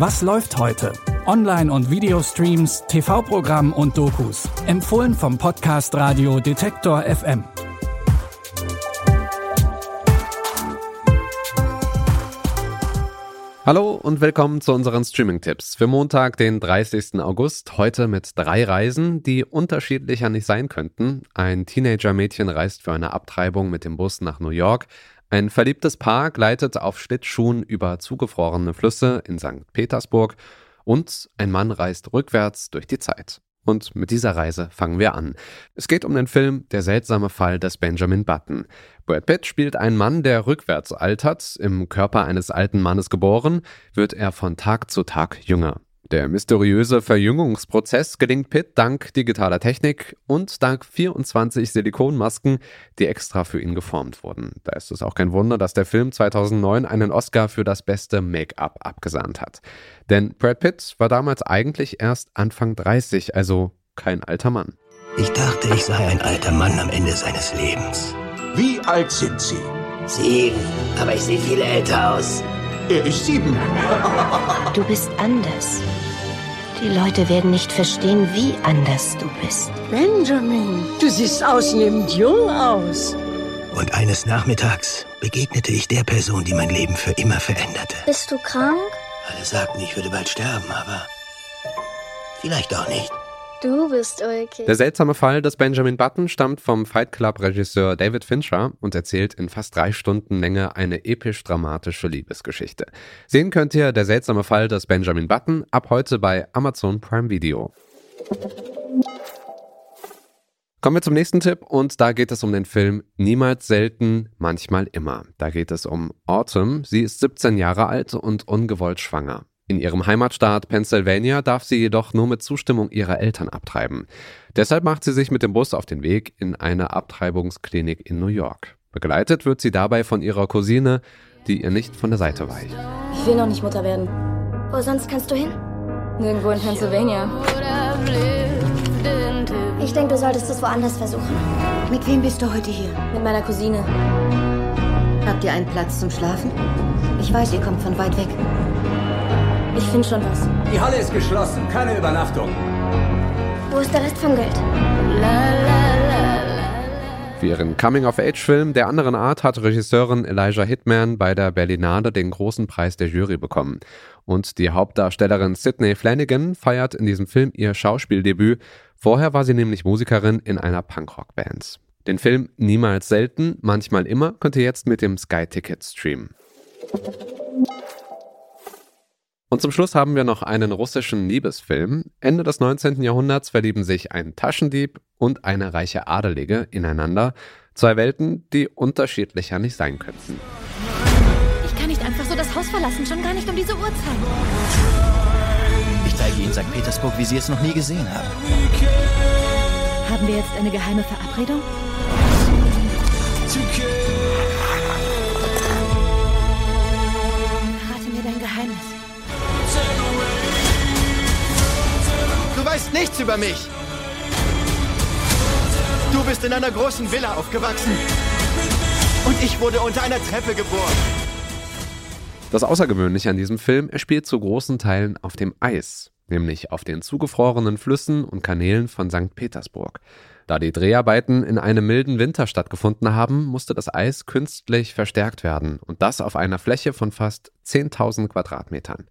Was läuft heute? Online- und Videostreams, TV-Programm und Dokus. Empfohlen vom Podcast Radio Detektor FM. Hallo und willkommen zu unseren Streaming-Tipps für Montag, den 30. August. Heute mit drei Reisen, die unterschiedlicher nicht sein könnten. Ein Teenager-Mädchen reist für eine Abtreibung mit dem Bus nach New York. Ein verliebtes Paar gleitet auf Schlittschuhen über zugefrorene Flüsse in St. Petersburg und ein Mann reist rückwärts durch die Zeit. Und mit dieser Reise fangen wir an. Es geht um den Film Der seltsame Fall des Benjamin Button. Brad Pitt spielt einen Mann, der rückwärts altert. Im Körper eines alten Mannes geboren, wird er von Tag zu Tag jünger. Der mysteriöse Verjüngungsprozess gelingt Pitt dank digitaler Technik und dank 24 Silikonmasken, die extra für ihn geformt wurden. Da ist es auch kein Wunder, dass der Film 2009 einen Oscar für das beste Make-up abgesandt hat. Denn Brad Pitt war damals eigentlich erst Anfang 30, also kein alter Mann. Ich dachte, ich sei ein alter Mann am Ende seines Lebens. Wie alt sind Sie? Sieben, aber ich sehe viel älter aus. Er ist sieben. Du bist anders. Die Leute werden nicht verstehen, wie anders du bist. Benjamin, du siehst ausnehmend jung aus. Und eines Nachmittags begegnete ich der Person, die mein Leben für immer veränderte. Bist du krank? Alle sagten, ich würde bald sterben, aber vielleicht auch nicht. Du bist okay. Der seltsame Fall des Benjamin Button stammt vom Fight Club-Regisseur David Fincher und erzählt in fast drei Stunden Länge eine episch-dramatische Liebesgeschichte. Sehen könnt ihr Der seltsame Fall des Benjamin Button ab heute bei Amazon Prime Video. Kommen wir zum nächsten Tipp und da geht es um den Film Niemals selten, manchmal immer. Da geht es um Autumn. Sie ist 17 Jahre alt und ungewollt schwanger. In ihrem Heimatstaat Pennsylvania darf sie jedoch nur mit Zustimmung ihrer Eltern abtreiben. Deshalb macht sie sich mit dem Bus auf den Weg in eine Abtreibungsklinik in New York. Begleitet wird sie dabei von ihrer Cousine, die ihr nicht von der Seite weicht. Ich will noch nicht Mutter werden. Wo sonst kannst du hin? Nirgendwo in Pennsylvania. Ich denke, du solltest es woanders versuchen. Mit wem bist du heute hier? Mit meiner Cousine. Habt ihr einen Platz zum Schlafen? Ich weiß, ihr kommt von weit weg. Ich finde schon was. Die Halle ist geschlossen, keine Übernachtung. Wo ist der Rest vom Geld? Für ihren Coming-of-Age-Film der anderen Art hat Regisseurin Elijah Hitman bei der Berlinade den großen Preis der Jury bekommen. Und die Hauptdarstellerin Sydney Flanagan feiert in diesem Film ihr Schauspieldebüt. Vorher war sie nämlich Musikerin in einer Punkrock-Band. Den Film Niemals selten, manchmal immer könnt ihr jetzt mit dem Sky Ticket streamen. Und zum Schluss haben wir noch einen russischen Liebesfilm. Ende des 19. Jahrhunderts verlieben sich ein Taschendieb und eine reiche Adelige ineinander. Zwei Welten, die unterschiedlicher nicht sein könnten. Ich kann nicht einfach so das Haus verlassen, schon gar nicht um diese Uhrzeit. Ich zeige Ihnen St. Petersburg, wie Sie es noch nie gesehen haben. Haben wir jetzt eine geheime Verabredung? Weißt nichts über mich. Du bist in einer großen Villa aufgewachsen. Und ich wurde unter einer Treppe geboren. Das Außergewöhnliche an diesem Film, er spielt zu großen Teilen auf dem Eis, nämlich auf den zugefrorenen Flüssen und Kanälen von St. Petersburg. Da die Dreharbeiten in einem milden Winter stattgefunden haben, musste das Eis künstlich verstärkt werden und das auf einer Fläche von fast 10.000 Quadratmetern.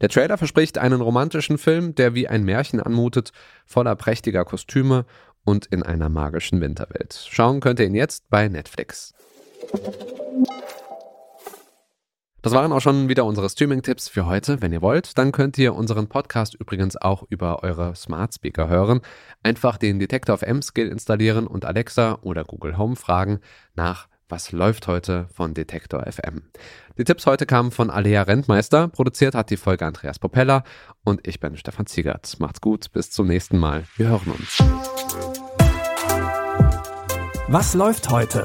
Der Trailer verspricht einen romantischen Film, der wie ein Märchen anmutet, voller prächtiger Kostüme und in einer magischen Winterwelt. Schauen könnt ihr ihn jetzt bei Netflix. Das waren auch schon wieder unsere Streaming-Tipps für heute. Wenn ihr wollt, dann könnt ihr unseren Podcast übrigens auch über eure Smart Speaker hören. Einfach den Detector FM Skill installieren und Alexa oder Google Home fragen nach was läuft heute von Detektor FM. Die Tipps heute kamen von Alea Rentmeister, produziert hat die Folge Andreas Popella und ich bin Stefan Ziegert. Macht's gut, bis zum nächsten Mal. Wir hören uns. Was läuft heute?